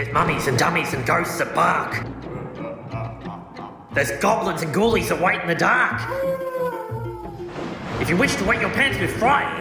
There's mummies and dummies and ghosts that bark. There's goblins and ghoulies that wait in the dark. If you wish to wet your pants with fright,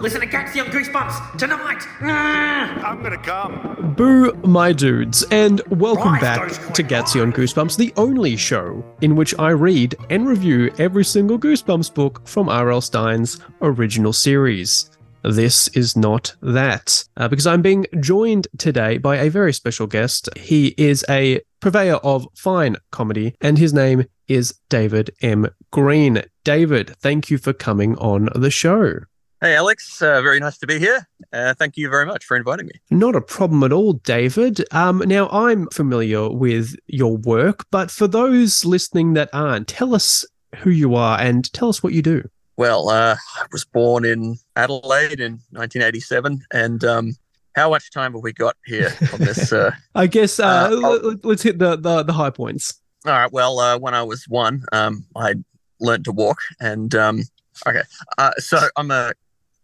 listen to Gattsy on Goosebumps tonight. Mm. I'm gonna come. Boo, my dudes, and welcome Rise, back to Queen, Gattsy on Goosebumps, the only show in which I read and review every single Goosebumps book from R.L. Stine's original series. This is not that, uh, because I'm being joined today by a very special guest. He is a purveyor of fine comedy, and his name is David M. Green. David, thank you for coming on the show. Hey, Alex. Uh, very nice to be here. Uh, thank you very much for inviting me. Not a problem at all, David. Um, now, I'm familiar with your work, but for those listening that aren't, tell us who you are and tell us what you do. Well, uh, I was born in Adelaide in 1987, and um, how much time have we got here on this? Uh... I guess uh, Uh, l- let's hit the, the, the high points. All right. Well, uh, when I was one, um, I learned to walk, and um, okay. Uh, so I'm a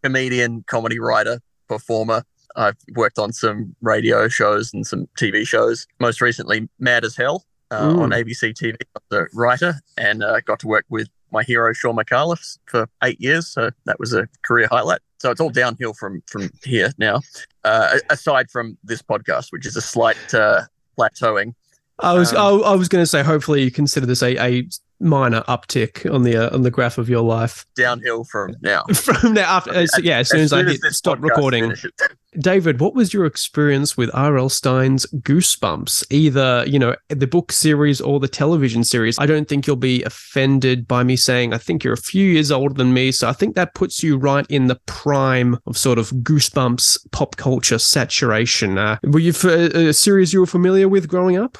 comedian, comedy writer, performer. I've worked on some radio shows and some TV shows. Most recently, Mad as Hell uh, on ABC TV. I was a writer and uh, got to work with my hero Shaun Micallef for eight years. So that was a career highlight. So it's all downhill from from here now. Uh, aside from this podcast, which is a slight uh, plateauing. I was Um, I, I was going to say, hopefully, you consider this a, a minor uptick on the uh, on the graph of your life downhill from now. from now after. as- yeah, as soon as, I hit stop recording. finishes. David, what was your experience with R.L. Stine's Goosebumps? Either, you know, the book series or the television series. I don't think you'll be offended by me saying I think you're a few years older than me. So I think that puts you right in the prime of sort of Goosebumps pop culture saturation. Uh, were you f- a, a series you were familiar with growing up?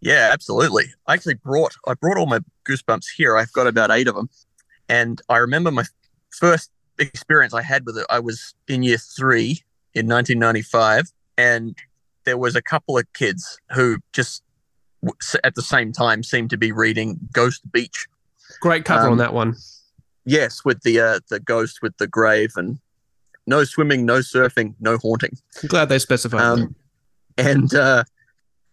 Yeah, absolutely. I actually brought I brought all my goosebumps here. I've got about eight of them, and I remember my first experience I had with it. I was in year three in 1995, and there was a couple of kids who just at the same time seemed to be reading Ghost Beach. Great cover Um, on that one. Yes, with the uh, the ghost with the grave and no swimming, no surfing, no haunting. I'm glad they specified. Um, and uh,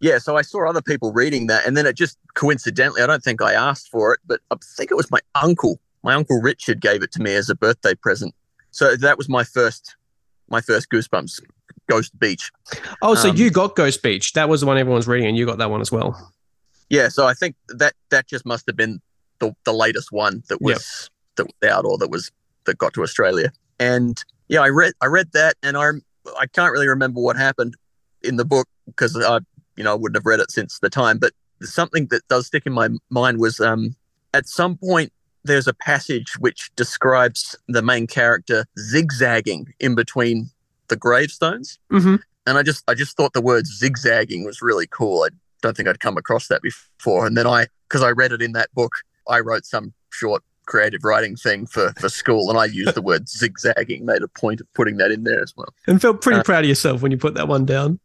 yeah, so I saw other people reading that, and then it just coincidentally, I don't think I asked for it, but I think it was my uncle. My uncle Richard gave it to me as a birthday present. So that was my first, my first Goosebumps, Ghost Beach. Oh, so um, you got Ghost Beach. That was the one everyone's reading, and you got that one as well. Yeah, so I think that that just must have been the, the latest one that was that was out or that was that got to Australia. And yeah, I read I read that, and I I can't really remember what happened in the book because I you know I wouldn't have read it since the time. But something that does stick in my mind was um at some point there's a passage which describes the main character zigzagging in between the gravestones Mm-hmm. and I just I just thought the word zigzagging was really cool. I don't think I'd come across that before, and then I because I read it in that book, I wrote some short creative writing thing for for school, and I used the word zigzagging. Made a point of putting that in there as well. And felt pretty Uh, proud of yourself when you put that one down.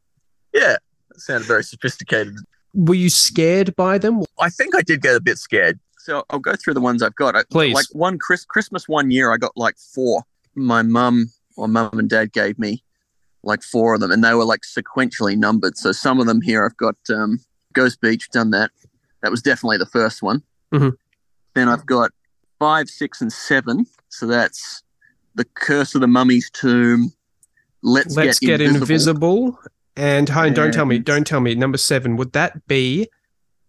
Yeah, sounded very sophisticated. Were you scared by them? I think I did get a bit scared. So I'll go through the ones I've got. I, Please. Like one Chris, Christmas one year, I got like four. My mum or mum and dad gave me like four of them, and they were like sequentially numbered. So some of them here I've got um, Ghost Beach, done that. That was definitely the first one. Mhm. Then I've got five, six, and seven. So that's the Curse of the Mummy's Tomb. Let's, Let's get, invisible. And hey, don't tell me, don't tell me. Number seven, would that be?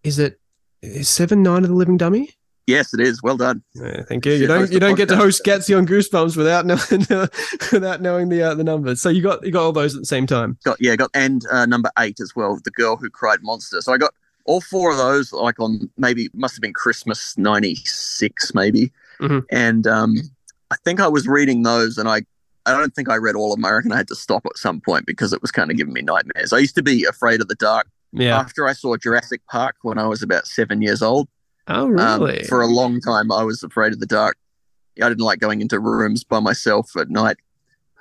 Is it is seven nine of the Living Dummy? Yes, it is. Well done. Yeah, thank you. You don't you don't get to host Gattsy on Goosebumps without knowing without knowing the uh, the numbers. So you got you got all those at the same time. got yeah got and uh, number eight as well the girl who cried monster so i got all four of those like on maybe must have been christmas 96 maybe Mhm. and um i think i was reading those and i i don't think i read all of them i reckon i had to stop at some point because it was kind of giving me nightmares i used to be afraid of the dark Yeah. after i saw jurassic park when i was about seven years old oh um, really? for a long time i was afraid of the dark i didn't like going into rooms by myself at night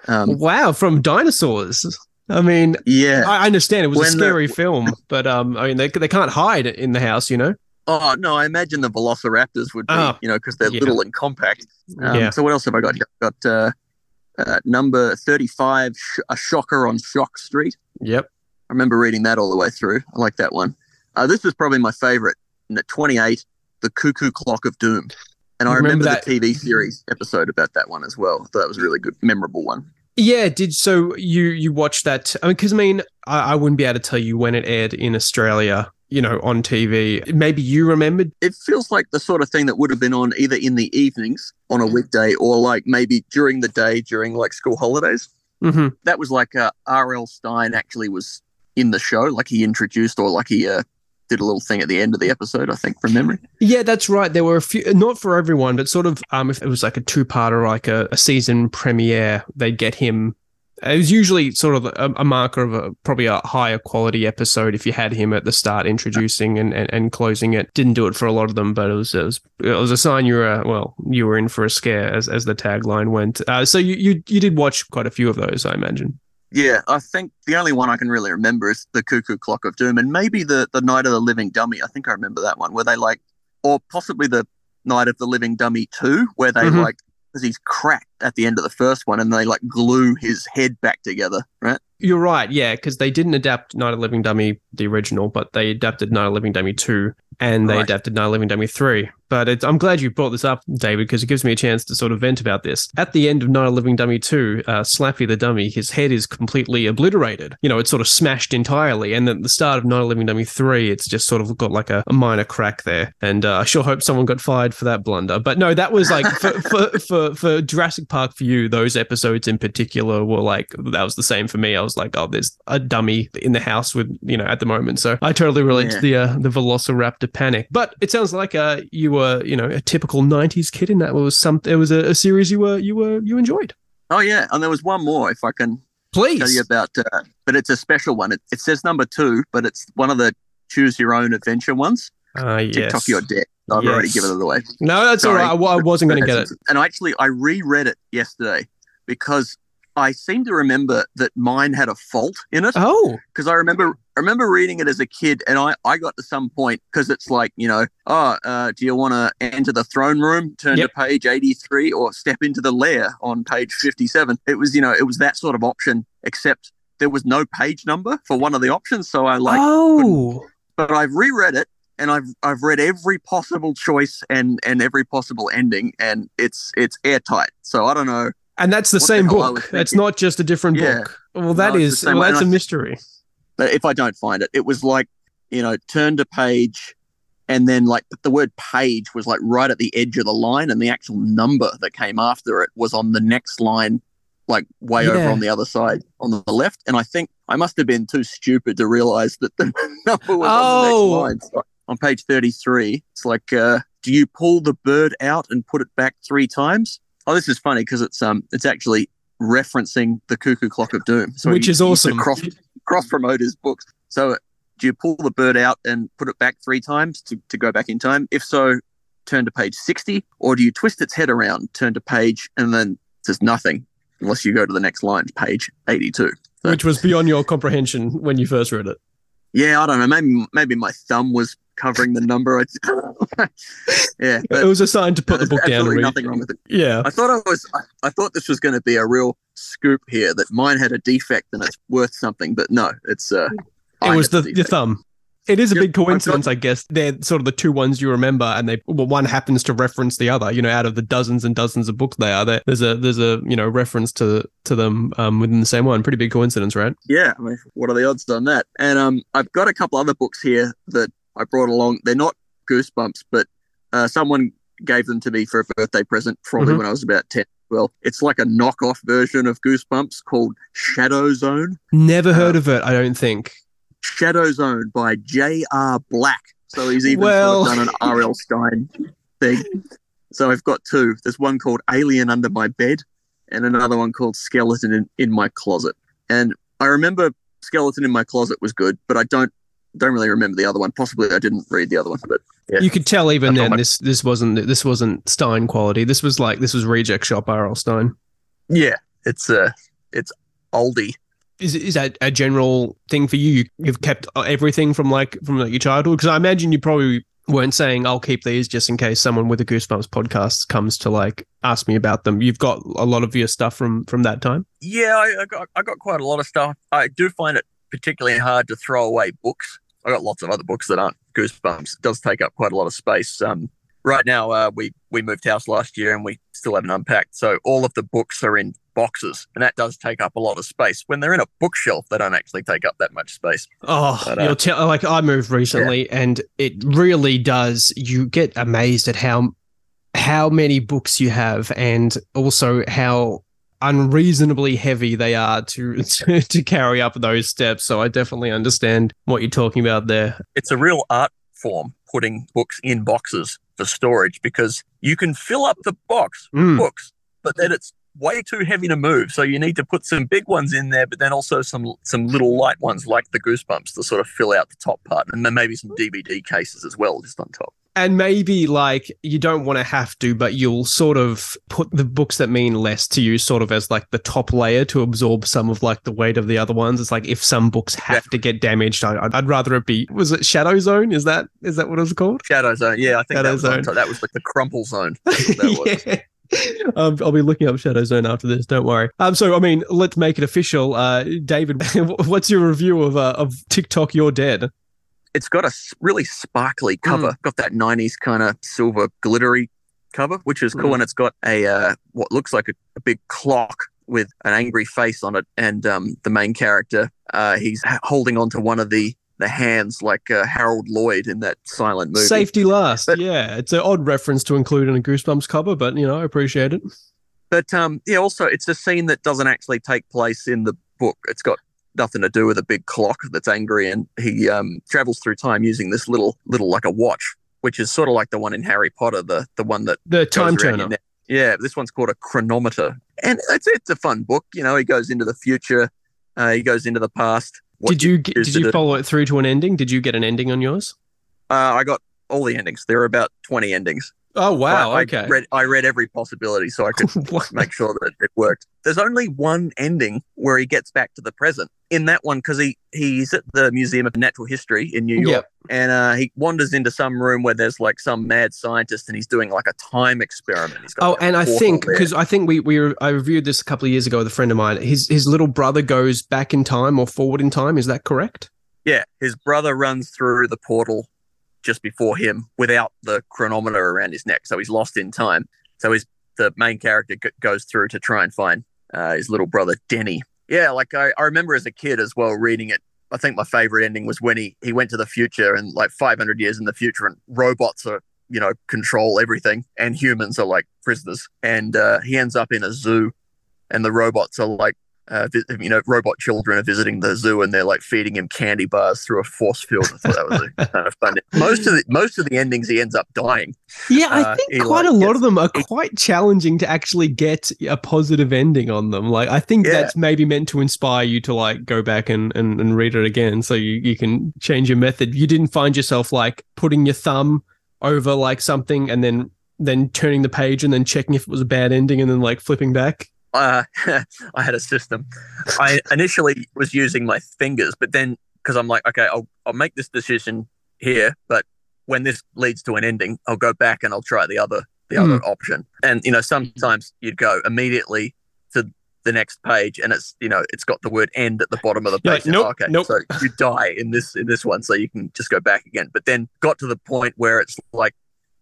um, wow, from dinosaurs. I mean, yeah I understand it was a When the- scary film, but um, I mean they they can't hide in the house, you know. Oh no, I imagine the Velociraptors would be, Oh, you know, because they're yeah. little and compact. Um, yeah. So what else have I got? I've got uh, Uh, number 35, Sh- A Shocker on Shock Street. Yep. I remember reading that all the way through. I like that one. Uh, this was probably my favorite. And at 28, The Cuckoo Clock of Doom. And I Remember remember, that- the TV series episode about that one as well. That was a really good, memorable one. Yeah, did so you you watched that? I mean, because I mean, I, I wouldn't be able to tell you when it aired in Australia. You know, on TV. Maybe you remembered. It feels like the sort of thing that would have been on either in the evenings on a weekday or like maybe during the day during like school holidays. hmm That was like uh, R.L. Stine actually was in the show, like he introduced or like he uh, did a little thing at the end of the episode, I think, from memory. Yeah, that's right. There were a few, not for everyone, but sort of. Um, if it was like a two-parter, like a, a season premiere, they'd get him. It was usually sort of a, a marker of a probably a higher quality episode if you had him at the start introducing and, and, and closing it. Didn't do it for a lot of them, but it was it was, it was a sign you were well you were in for a scare as, as the tagline went. Uh, so you, you you did watch quite a few of those, I imagine. Yeah, I think the only one I can really remember is the Cuckoo Clock of Doom, and maybe the the Night of the Living Dummy. I think I remember that one where they like, or possibly the Night of the Living Dummy two, where they Mhm. like because he's cracked at the end of the first one, and they like glue his head back together, right? You're right, yeah, because they didn't adapt Night of Living Dummy, the original, but they adapted Night of Living Dummy 2 and they Right. adapted Night of Living Dummy 3. But it, I'm glad you brought this up, David, because it gives me a chance to sort of vent about this. At the end of Night of Living Dummy 2, uh, Slappy the Dummy, his head is completely obliterated. You know, it's sort of smashed entirely. And at the start of Night of Living Dummy 3, it's just sort of got like a, a minor crack there. And uh, I sure hope someone got fired for that blunder. But no, that was like for, for, for, for Jurassic Park for you, those episodes in particular were like, that was the same for me. I was like, oh, there's a dummy in the house with, you know, at the moment. So I totally relate to the, uh, the Velociraptor panic. But it sounds like uh, you were, you know, a typical 90s kid and that was some, it was a, a series you were, you were, you enjoyed. Oh yeah, and there was one more if I can please tell you about, uh, but it's a special one. It, it says number two, but it's one of the choose your own adventure ones. Uh, yes. TikTok your deck. I've already given it away. No, that's Sorry. all right. I, I wasn't going to get it. And actually, I reread it yesterday because I seem to remember that mine had a fault in it. Oh, Because I remember, I remember reading it as a kid, and I, I got to some point because it's like you know, oh, uh, do you want to enter the throne room? Turn Yep. to page eighty three, or step into the lair on page fifty seven. It was you know, it was that sort of option, except there was no page number for one of the options. So I like, oh, but I've reread it and I've I've read every possible choice and and every possible ending and it's it's airtight. So I don't know. And that's the What same was book. That's thinking. not just a different Yeah. book. Well, that No, is well, that's a I- mystery. But if I don't find it, it was like you know turn to page, and then like the word page was like right at the edge of the line, and the actual number that came after it was on the next line, like way Yeah. over on the other side on the left. And I think I must have been too stupid to realize that the number was Oh. on the next line. So on page thirty three, it's like, uh, do you pull the bird out and put it back three times? Oh, this is funny because it's um it's actually referencing the Cuckoo Clock of Doom, so Which he- is awesome. Cross cross promote his books. So do you pull the bird out and put it back three times to, to go back in time? If so, turn to page 60, or do you twist its head around, turn to page, and then there's nothing unless you go to the next line, page 82. Which was beyond your comprehension when you first read it. Yeah, I don't know. Maybe maybe my thumb was covering the number. I- yeah, it was a sign to put the book down. absolutely nothing wrong with it. Yeah. I thought I was. I, I thought this was going to be a real scoop here that mine had a defect and it's worth something, but no, it's uh. It I was the, had the thumb. It is a big coincidence, I guess. They're sort of the two ones you remember, and they well, one happens to reference the other. You know, out of the dozens and dozens of books they are, there there's a there's a you know reference to to them um, within the same one. Pretty big coincidence, right? Yeah, I mean, what are the odds on that? And um, I've got a couple other books here that I brought along. They're not Goosebumps, but uh, someone gave them to me for a birthday present, probably Mhm. when I was about ten. Well, it's like a knockoff version of Goosebumps called Shadow Zone. Never heard Uh, of it. I don't think. Shadow Zone by J.R. Black. So he's even Well- sort of done an R.L. Stine thing. So I've got two. There's one called Alien Under My Bed and another one called Skeleton in, in My Closet. And I remember Skeleton in My Closet was good, but I don't don't really remember the other one. Possibly I didn't read the other one, but yeah. You could tell even That's then this this wasn't this wasn't Stine quality. This was like this was reject shop R.L. Stine. yeah, it's uh it's oldie. Is is that a general thing for you? you you've kept everything from like from like your childhood because I imagine you probably weren't saying I'll keep these just in case someone with a Goosebumps podcast comes to like ask me about them. You've got a lot of your stuff from from that time. Yeah, I, I got I got quite a lot of stuff. I do find it particularly hard to throw away books. I got lots of other books that aren't Goosebumps. It does take up quite a lot of space. Um, right now, uh, we we moved house last year and we still haven't unpacked. So all of the books are in boxes, and that does take up a lot of space. When they're in a bookshelf, they don't actually take up that much space. Oh, but, uh, you'll tell. Like I moved recently, yeah. and it really does. You get amazed at how how many books you have, and also how unreasonably heavy they are to, to to carry up those steps. So I definitely understand what you're talking about there. It's a real art form putting books in boxes for storage because you can fill up the box with mm. books, but then it's way too heavy to move. So you need to put some big ones in there, but then also some some little light ones like the Goosebumps to sort of fill out the top part, and then maybe some DVD cases as well, just on top. And maybe like you don't want to have to, but you'll sort of put the books that mean less to you sort of as like the top layer to absorb some of like the weight of the other ones. It's like if some books have yeah. to get damaged, I, would rather it be. Was it Shadow Zone? Is that is that what it was called? Shadow Zone. Yeah, I think Shadow that was Zone. that was like the crumple zone. yeah. Um, I'll be looking up Shadow Zone after this. Don't worry. Um, so I mean, let's make it official. Uh, David, what's your review of uh, of Tick Tock? You're dead. It's got a really sparkly cover. Mm. Got that '90s kind of silver glittery cover, which is cool, mm. and it's got a uh, what looks like a, a, big clock with an angry face on it, and um, the main character uh, he's holding on to one of the the hands like uh, Harold Lloyd in that silent movie. Safety last. But, yeah, it's an odd reference to include in a Goosebumps cover, but you know, I appreciate it. But um, yeah, also it's a scene that doesn't actually take place in the book. It's got nothing to do with a big clock that's angry, and he um, travels through time using this little little like a watch, which is sort of like the one in Harry Potter, the the one that the time turner. Yeah, this one's called a chronometer, and it's it's a fun book. You know, he goes into the future, uh, he goes into the past did you, you did you follow it through to an ending? Did you get an ending on yours? Uh, I got all the endings. There are about twenty endings. Oh wow! I, okay. I read, I read every possibility so I could make sure that it worked. There's only one ending where he gets back to the present. In that one, because he he's at the Museum of Natural History in New York, yep. and uh, he wanders into some room where there's like some mad scientist, and he's doing like a time experiment. oh, and I think because I think we we I reviewed this a couple of years ago with a friend of mine. His his little brother goes back in time or forward in time. Is that correct? Yeah, his brother runs through the portal just before him without the chronometer around his neck. So he's lost in time. So his the main character g- goes through to try and find uh, his little brother Denny. Yeah, like I, I remember as a kid as well reading it. I think my favorite ending was when he he went to the future and like 500 years in the future and robots are you know control everything and humans are like prisoners and uh, he ends up in a zoo and the robots are like uh, you know, robot children are visiting the zoo and they're like feeding him candy bars through a force field. I thought that was kind of fun. Most of the most of the endings, he ends up dying. Yeah, I uh, think quite like, a lot of them are quite challenging to actually get a positive ending on them. Like, I think yeah. that's maybe meant to inspire you to like go back and, and, and read it again, so you you can change your method. You didn't find yourself like putting your thumb over like something and then then turning the page and then checking if it was a bad ending and then like flipping back uh, I had a system. I initially was using my fingers, but then because I'm like, okay, I'll I'll make this decision here, but when this leads to an ending, I'll go back and I'll try the other the mm. other option. And you know, sometimes you'd go immediately to the next page, and it's you know, it's got the word "end" at the bottom of the page. Like, nope, okay, nope. so you die in this in this one, so you can just go back again. But then got to the point where it's like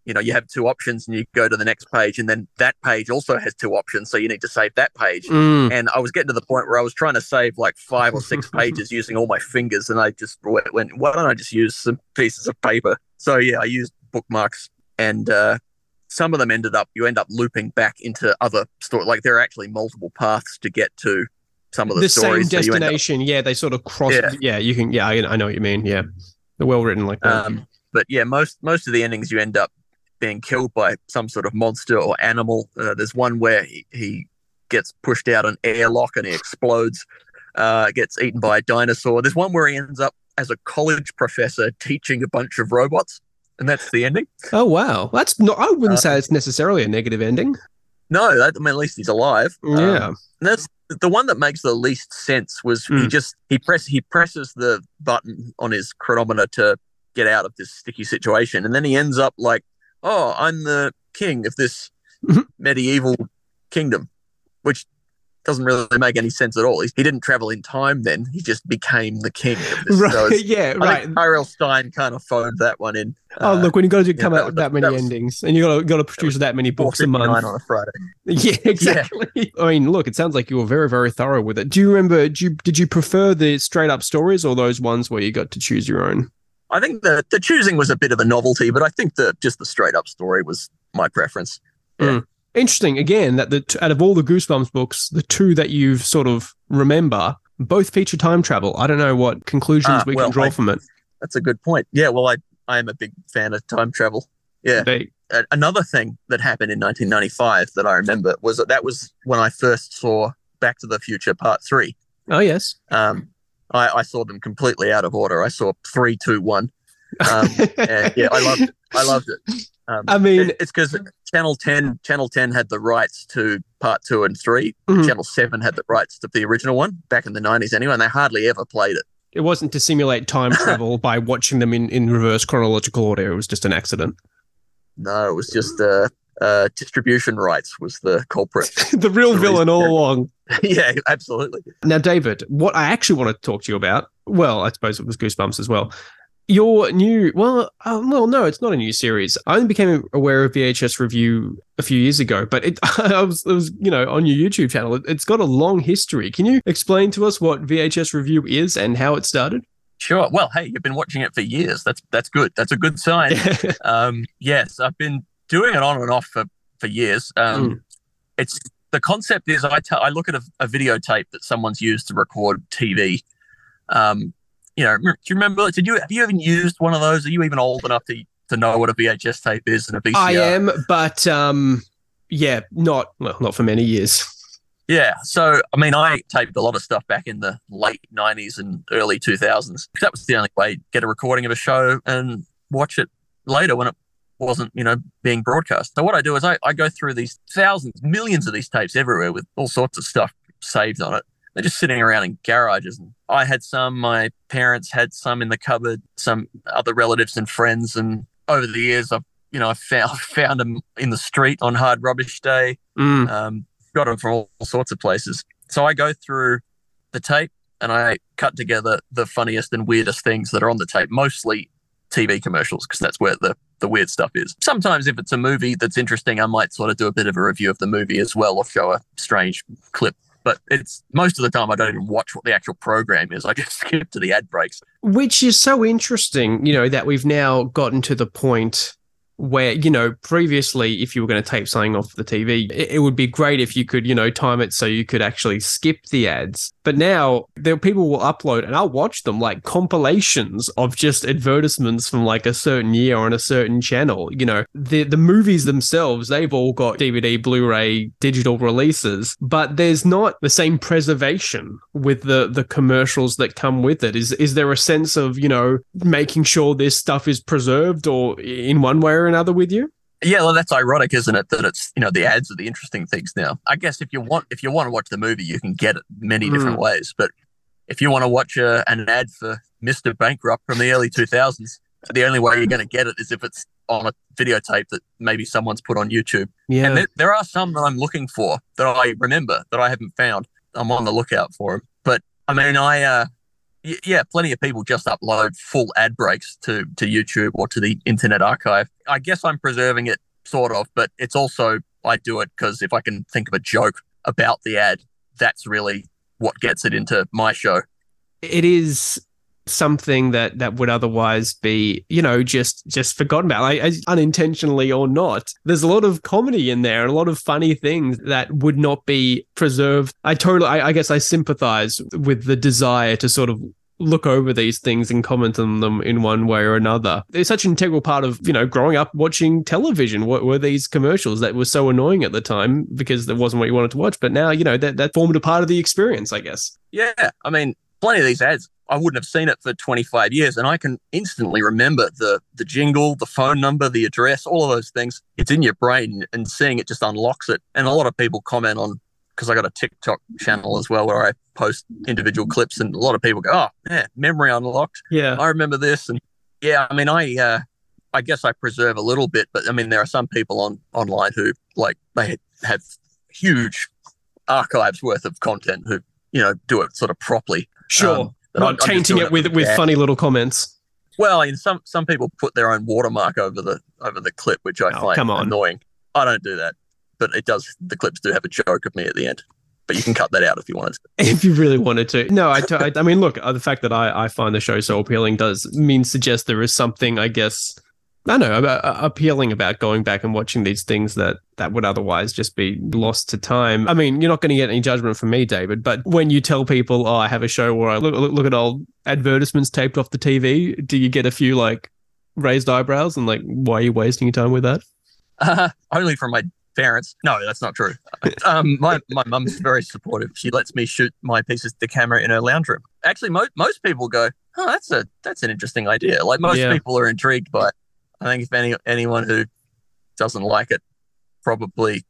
you know you have two options and you go to the next page and then that page also has two options so you need to save that page mm. and i was getting to the point where i was trying to save like five or six pages using all my fingers and i just went why don't i just use some pieces of paper so yeah i used bookmarks and uh, some of them ended up you end up looping back into other stories like there are actually multiple paths to get to some of the, the stories same destination up, yeah they sort of cross yeah. yeah you can yeah I, I, know what you mean yeah they're well written like that um, but yeah most most of the endings you end up being killed by some sort of monster or animal. Uh, there's one where he, he, gets pushed out an airlock and he explodes, uh, gets eaten by a dinosaur. There's one where he ends up as a college professor teaching a bunch of robots, and that's the ending. Oh wow, that's not. I wouldn't uh, say it's necessarily a negative ending. No, that, I mean at least he's alive. Yeah, um, that's the one that makes the least sense. Was mm. he hmm. just he press he presses the button on his chronometer to get out of this sticky situation. And then he ends up like, oh, I'm the king of this medieval kingdom, which doesn't really make any sense at all. He, he didn't travel in time then. He just became the king of this. Right. So yeah. Right. R.L. Stine kind of phoned that one in. Oh, Uh, look! When you've got to come that out with that many that was- endings, and you got to got to produce that many books a month. on a Friday. Yeah, exactly. I mean, look, it sounds like you were very, very thorough with it. Do you remember? Do you, did you prefer the straight up stories or those ones where you got to choose your own? I think the the choosing was a bit of a novelty, but I think the just the straight up story was my preference. Interesting. Again, that the t- out of all the Goosebumps books, the two that you've sort of remember both feature time travel. I don't know what conclusions Ah, we well, can draw I- from it. That's a good point. Yeah, well, I I am a big fan of time travel. Yeah. They, Another thing that happened in 1995 that I remember was that that was when I first saw Back to the Future Part Three. oh yes. Um, I, I saw them completely out of order. I saw three, two, one. Um, and yeah, I loved it. I loved it. Um, I mean- it- it's because Channel Ten, Channel Ten had the rights to Part Two and 3 Mhm. Channel Seven had the rights to the original one back in the nineties. Anyway, and they hardly ever played it. It wasn't to simulate time travel by watching them in, in reverse chronological order. It was just an accident. No, it was just uh, uh, distribution rights was the culprit. the real The villain all along. yeah, absolutely. Now, David, what I actually want to talk to you about, well, I suppose it was Goosebumps as well. Your new, well, uh, well, no, it's not a new series. I only became aware of VHS Revue a few years ago, but it, I was, it was, you know, on your YouTube channel. It, it's got a long history. Can you explain to us what VHS Revue is and how it started? Sure. Well, hey, you've been watching it for years. That's that's good. That's a good sign. um, yes, I've been doing it on and off for for years. Um, It's the concept is I tell I look at a, a videotape that someone's used to record TV. Um, you know, do you remember? Did you have you even used one of those? Are you even old enough to to know what a VHS tape is and a VCR? I am, but um, yeah, not well, not for many years. Yeah. So, I mean, I taped a lot of stuff back in the late 90s and early 2000s. That was the only way to get a recording of a show and watch it later when it wasn't, you know, being broadcast. So, what I do is I, I go through these thousands, millions of these tapes everywhere with all sorts of stuff saved on it. They're just sitting around in garages. And I had some, my parents had some in the cupboard, some other relatives and friends. And over the years, I've, you know, I found, found them in the street on Hard Rubbish Day Mm. um, got them from all, all sorts of places. So I go through the tape and I cut together the funniest and weirdest things that are on the tape, mostly TV commercials, because that's where the, the weird stuff is. Sometimes, if it's a movie that's interesting, I might sort of do a bit of a review of the movie as well or show a strange clip. But it's most of the time I don't even watch what the actual program is. I just skip to the ad breaks. which is so interesting you know that we've now gotten to the point where you know previously if you were going to tape something off the tv it, it would be great if you could you know time it so you could actually skip the ads. But now there people will upload and i'll watch them like compilations of just advertisements from like a certain year on a certain channel. You know the the movies themselves they've all got dvd blu-ray digital releases but there's not the same preservation with the the commercials that come with it. Is is there a sense of you know making sure this stuff is preserved or in one way or another with you Yeah, well, that's ironic, isn't it? That it's you know the ads are the interesting things now. I guess if you want if you want to watch the movie, you can get it many different ways. But if you want to watch a, an ad for Mister Bankrupt from the early two thousands, the only way you're going to get it is if it's on a videotape that maybe someone's put on YouTube. yeah And there, there are some that I'm looking for that I remember that I haven't found. I'm on the lookout for them. But I mean, I uh, yeah, plenty of people just upload full ad breaks to to YouTube or to the Internet Archive. I guess I'm preserving it sort of, but it's also I do it because if I can think of a joke about the ad, that's really what gets it into my show. it is something that that would otherwise be you know just just forgotten about like unintentionally or not there's a lot of comedy in there a lot of funny things that would not be preserved i totally I, I guess i sympathize with the desire to sort of look over these things and comment on them in one way or another. They're such an integral part of, you know, growing up watching television. What were these commercials that were so annoying at the time because that wasn't what you wanted to watch? But now, you know, that, that formed a part of the experience, I guess. Yeah, I mean, plenty of these ads. I wouldn't have seen it for 25 years, and I can instantly remember the the jingle, the phone number, the address, all of those things. It's in your brain, and seeing it just unlocks it. And a lot of people comment on because I got a TikTok channel as well where I post individual clips, and a lot of people go, "Oh, yeah, memory unlocked. Yeah. I remember this." And Yeah, I mean, I uh, I guess I preserve a little bit, but I mean, there are some people on online who like they have huge archives worth of content who you know do it sort of properly. Sure, um, not tainting it with with funny little comments. Well, I mean, some some people put their own watermark over the over the clip, which I oh, find annoying. I don't do that, but it does. The clips do have a joke of me at the end but you can cut that out if you wanted to. If you really wanted to. No, I, t- I mean, look, uh, the fact that I, I find the show so appealing does mean suggest there is something, I guess, I don't know, uh, appealing about going back and watching these things that that would otherwise just be lost to time. I mean, you're not going to get any judgment from me, David, but when you tell people, oh, I have a show where I look, look, look at old advertisements taped off the TV, do you get a few like raised eyebrows and like, why are you wasting your time with that? Uh, only from my parents. No, that's not true. Um, my my mum's very supportive. She lets me shoot my pieces to the camera in her lounge room. Actually, most most people go, "Oh, that's a that's an interesting idea." Like most yeah. people are intrigued by. It. I think if any anyone who doesn't like it probably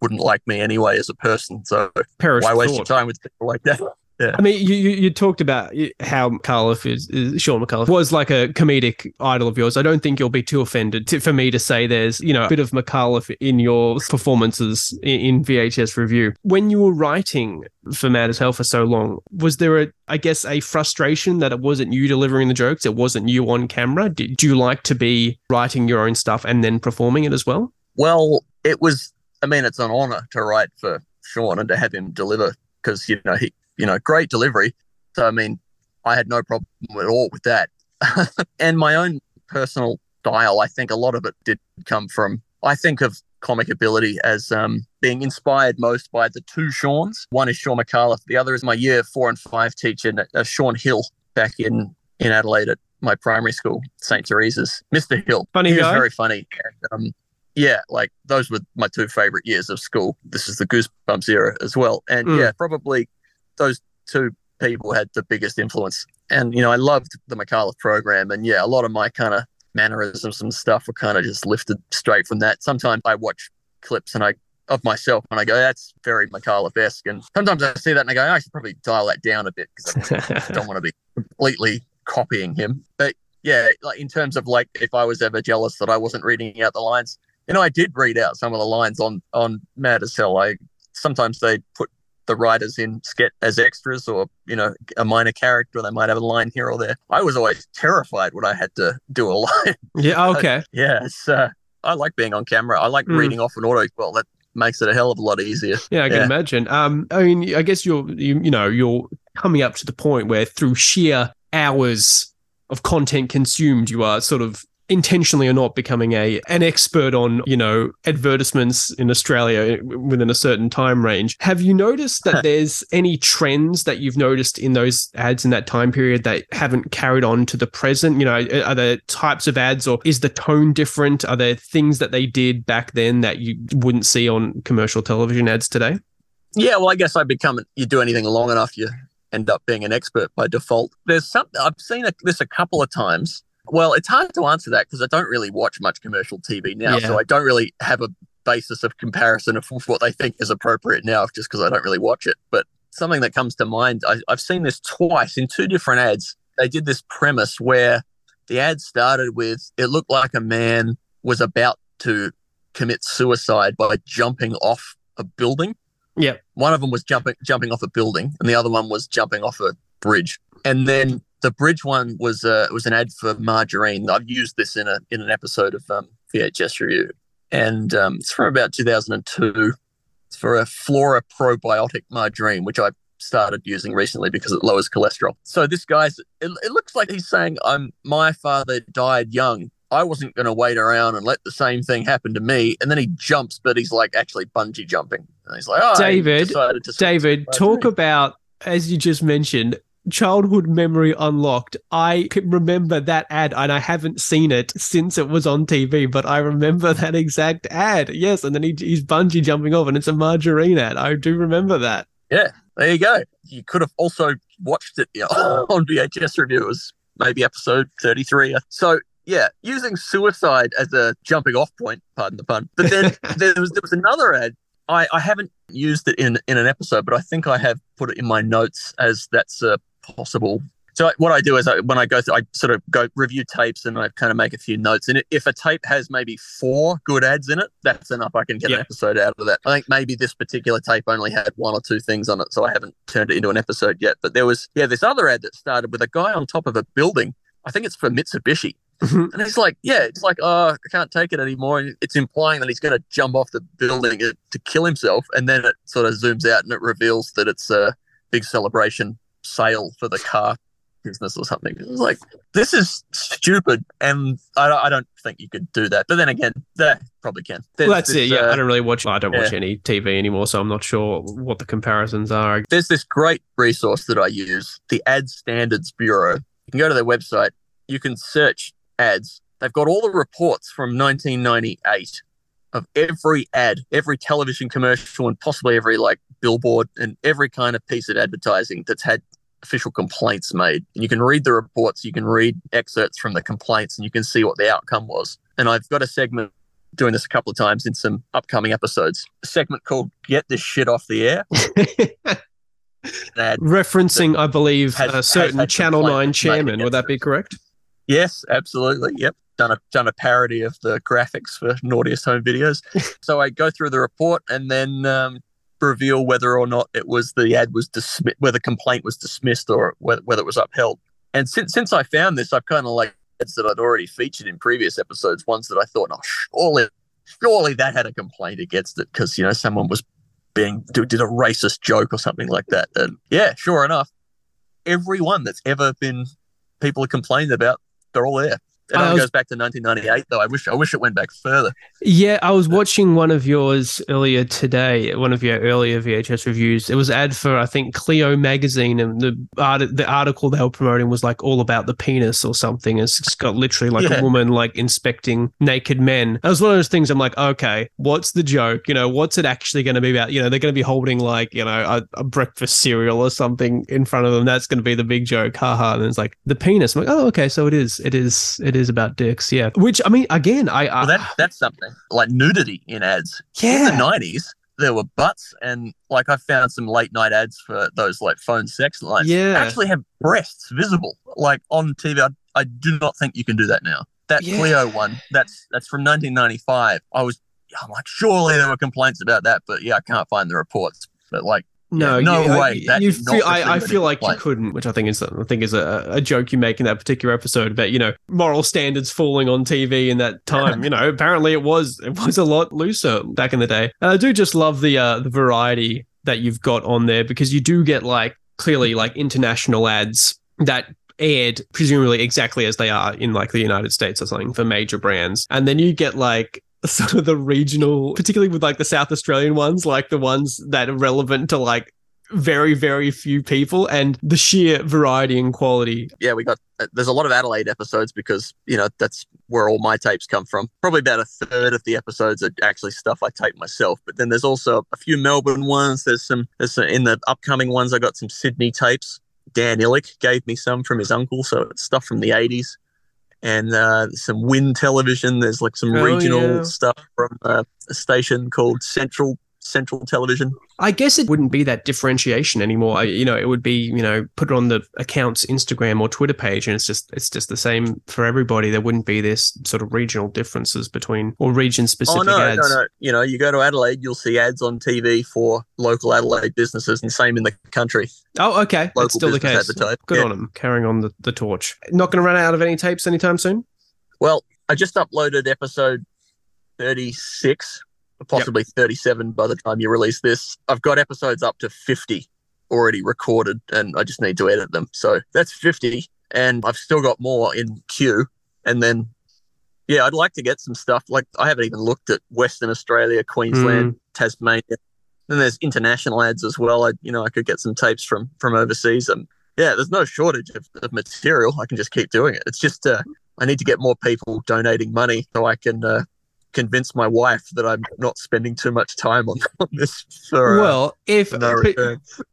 wouldn't like me anyway as a person. So Perish why waste thought. your time with people like that? Yeah. I mean, you, you talked about how Micallef is, is Shaun Micallef was like a comedic idol of yours. I don't think you'll be too offended to, for me to say there's you know a bit of Micallef in your performances in, in VHS Revue. When you were writing for Mad as Hell for so long, was there a I guess a frustration that it wasn't you delivering the jokes, it wasn't you on camera? Did you like to be writing your own stuff and then performing it as well? Well, it was. I mean, it's an honor to write for Shaun and to have him deliver because you know he you know, great delivery. So, I mean, I had no problem at all with that. and my own personal style, I think a lot of it did come from, I think of comic ability as um, being inspired most by the two Seans. One is Shaun Micallef, the other is my year four and five teacher, uh, Sean Hill, back in, in Adelaide at my primary school, St. Teresa's. Mr. Hill. Funny he guy. was very funny. And, um, yeah, like those were my two favorite years of school. This is the Goosebumps era as well. And mm. yeah, probably those two people had the biggest influence. And, you know, I loved the Micallef program. And yeah, a lot of my kind of mannerisms and stuff were kind of just lifted straight from that. Sometimes I watch clips and I of myself and I go, that's very Micallef esque. And sometimes I see that and I go, I should probably dial that down a bit because I don't want to be completely copying him. But yeah, like in terms of like if I was ever jealous that I wasn't reading out the lines, you know, I did read out some of the lines on on Mad as Hell. I sometimes they put the writers in sketch as extras or you know a minor character they might have a line here or there. I was always terrified when i had to do a line. Yeah okay. Yeah so uh, i like being on camera. I like mm. reading off an auto well that makes it a hell of a lot easier. Yeah i can yeah. imagine. Um i mean i guess you're you, you know you're coming up to the point where through sheer hours of content consumed you are sort of intentionally or not becoming a an expert on you know advertisements in Australia within a certain time range. Have you noticed that there's any trends that you've noticed in those ads in that time period that haven't carried on to the present? You know, are there types of ads or is the tone different? Are there things that they did back then that you wouldn't see on commercial television ads today? Yeah, well, I guess I become you do anything long enough, you end up being an expert by default. There's something I've seen this a couple of times well, it's hard to answer that because I don't really watch much commercial TV now, yeah. so I don't really have a basis of comparison of what they think is appropriate now, just because I don't really watch it. But something that comes to mind, I, I've seen this twice in two different ads. They did this premise where the ad started with it looked like a man was about to commit suicide by jumping off a building. Yeah. One of them was jumping jumping off a building, and the other one was jumping off a bridge. And then the bridge one was uh, was an ad for margarine. I've used this in a in an episode of um, VHS Revue, and um, it's from about 2002. It's for a Flora probiotic margarine, which I started using recently because it lowers cholesterol. So this guy's it, it looks like he's saying, "I'm my father died young. I wasn't going to wait around and let the same thing happen to me." And then he jumps, but he's like actually bungee jumping. And he's like, "Oh, David, David, talk about." As you just mentioned, childhood memory unlocked. I can remember that ad and I haven't seen it since it was on TV, but I remember that exact ad. Yes. And then he, he's bungee jumping off and it's a margarine ad. I do remember that. Yeah. There you go. You could have also watched it on VHS Revue. Was maybe episode 33. So yeah, using suicide as a jumping off point, pardon the pun. But then there was there was another ad I, I haven't used it in in an episode, but I think I have put it in my notes as that's a possible So what I do is I, when I go through, I sort of go review tapes and I kind of make a few notes. And if a tape has maybe four good ads in it, that's enough. I can get Yeah. an episode out of that. I think maybe this particular tape only had one or two things on it, so I haven't turned it into an episode yet. But there was yeah this other ad that started with a guy on top of a building. I think it's for Mitsubishi. Mhm. And he's like, yeah, it's like, oh, I can't take it anymore. And it's implying that he's going to jump off the building to to kill himself. And then it sort of zooms out and it reveals that it's a big celebration sale for the car business or something. It's like, this is stupid. And I, don't- I don't think you could do that. But then again, that probably can. There's Well, that's it. Yeah, uh, I don't really watch. I don't watch any TV anymore, so I'm not sure what the comparisons are. there's this great resource that I use, the Ad Standards Bureau. You can go to their website, you can search ads. They've got all the reports from 1998 of every ad, every television commercial, and possibly every like billboard and every kind of piece of advertising that's had official complaints made. And you can read the reports, you can read excerpts from the complaints, and you can see what the outcome was. And I've got a segment doing this a couple of times in some upcoming episodes. A segment called Get This Shit Off the Air. Referencing, I believe, Has- a certain Channel Nine chairman. Would that be correct? Yes, absolutely. Yep. Done a done a parody of the graphics for naughtiest home videos. so I go through the report and then um, reveal whether or not it was the ad was dismissed, whether complaint was dismissed or whether, whether it was upheld. And since since I found this, I've kind of like ads that I'd already featured in previous episodes, ones that I thought, oh, surely, surely that had a complaint against it because you know someone was being did a racist joke or something like that. And yeah, sure enough, every one that's ever been people have complained about, they're all there. It was- goes back to 1998, though. I wish I wish it went back further. Yeah, I was watching one of yours earlier today. One of your earlier VHS reviews. It was ad for I think Cleo magazine, and the art- the article they were promoting was like all about the penis or something. It's got literally like Yeah. a woman like inspecting naked men. That was one of those things. I'm like, okay, what's the joke? You know, what's it actually going to be about? You know, they're going to be holding like you know a, a breakfast cereal or something in front of them. That's going to be the big joke. Haha. And it's like the penis. I'm like, oh, okay, so it is. It is. It is about dicks. Yeah. Which I mean, again, I, I Well, that that's something like nudity in ads. yeah. In the 90s, there were butts, and like I found some late night ads for those like phone sex lines. Yeah. actually have breasts visible, like on TV. I, I do not think you can do that now. That Yeah. Cleo one, that's that's from 1995. I was, I'm like, surely there were complaints about that, but yeah, I can't find the reports. But like, No, no you, way. I, you feel, I, I feel like you couldn't, which I think is I think is a, a joke you make in that particular episode about you know moral standards falling on TV in that time. you know, apparently it was it was a lot looser back in the day. And I do just love the uh, the variety that you've got on there because you do get like clearly like international ads that aired presumably exactly as they are in like the United States or something for major brands, and then you get like sort of the regional, particularly with like the South Australian ones, like the ones that are relevant to like very very few people and the sheer variety and quality yeah, we got uh, there's a lot of Adelaide episodes because you know that's where all my tapes come from. Probably about a third of the episodes are actually stuff I tape myself, but then there's also a few Melbourne ones. There's some there's some, in the upcoming ones. I got some Sydney tapes. Dan Ilic gave me some from his uncle, so it's stuff from the 80s. And uh, some Win Television. There's like some Oh, regional yeah. stuff from uh, a station called Central Central Television. i guess it wouldn't be that differentiation anymore I, you know it would be you know put it on the account's instagram or twitter page and it's just it's just the same for everybody there wouldn't be this sort of regional differences between or region specific oh no, ads no, no! You know, you go to Adelaide, you'll see ads on TV for local Adelaide businesses, and same in the country. oh okay Local that's still the case good Yeah. on them carrying on the, the torch not going to run out of any tapes anytime soon Well, I just uploaded episode 36, possibly 37 by the time you release this. I've got episodes up to 50 already recorded, and I just need to edit them. So that's 50, and I've still got more in queue. And then, yeah, I'd like to get some stuff. Like, I haven't even looked at Western Australia, Queensland, Tasmania. Then there's international ads as well. I, you know, I could get some tapes from from overseas. And yeah, there's no shortage of, of material. I can just keep doing it. It's just uh, I need to get more people donating money so I can uh, convince my wife that I'm not spending too much time on, on this for, uh, well if for no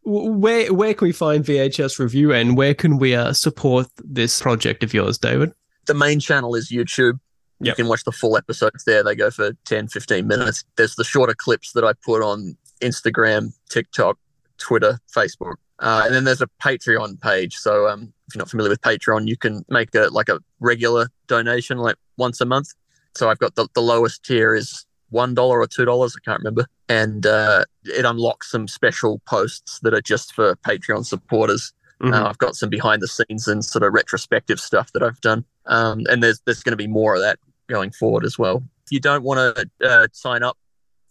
where where can we find vhs revue and where can we uh, support this project of yours david The main channel is YouTube. You Yep. can watch the full episodes there. They go for 10, 15 minutes. There's the shorter clips that I put on Instagram, TikTok, Twitter, Facebook. Uh, and then there's a Patreon page. So um, if you're not familiar with Patreon, you can make a like a regular donation, like once a month. So I've got the, the lowest tier is one dollar or two dollars, I can't remember, and uh, it unlocks some special posts that are just for Patreon supporters. Mm-hmm. Uh, I've got some behind the scenes and sort of retrospective stuff that I've done, um, and there's there's going to be more of that going forward as well. If you don't want to uh, sign up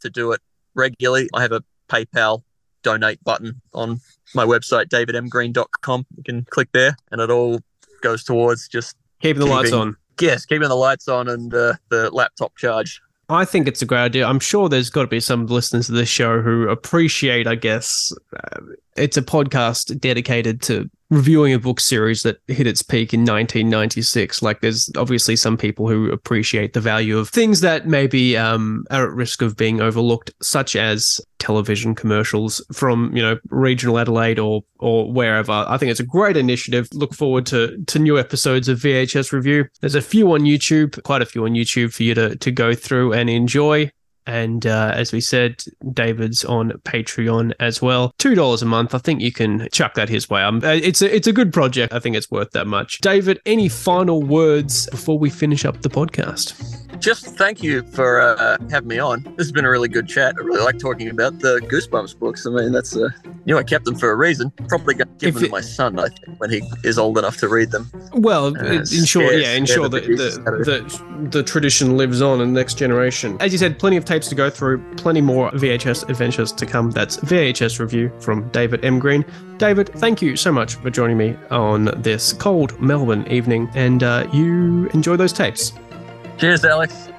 to do it regularly, I have a PayPal donate button on my website, davidmgreen.com. You can click there, and it all goes towards just keeping the keeping, lights on. Yes, keeping the lights on and uh, the laptop charged. I think it's a great idea. I'm sure there's got to be some listeners to this show who appreciate, I guess, uh, it's a podcast dedicated to reviewing a book series that hit its peak in 1996. Like, there's obviously some people who appreciate the value of things that maybe um, are at risk of being overlooked, such as television commercials from you know regional Adelaide or or wherever. I think it's a great initiative. Look forward to to new episodes of VHS Revue. There's a few on YouTube, quite a few on YouTube for you to to go through and enjoy. And uh, as we said, David's on Patreon as well. Two dollars a month. I think you can chuck that his way. Um, uh, it's a it's a good project. I think it's worth that much. David, any final words before we finish up the podcast? Just thank you for uh, having me on. This has been a really good chat. I really like talking about the Goosebumps books. I mean, that's uh, you know, I kept them for a reason. Probably going to give if them it, to my son, I think, when he is old enough to read them. Well, uh, ensure, yeah, ensure that the, the, the tradition lives on in the next generation. As you said, plenty of tapes to go through, plenty more VHS adventures to come. That's VHS Revue from David M. Green. David, thank you so much for joining me on this cold Melbourne evening, and uh, you enjoy those tapes. Cheers, Alex.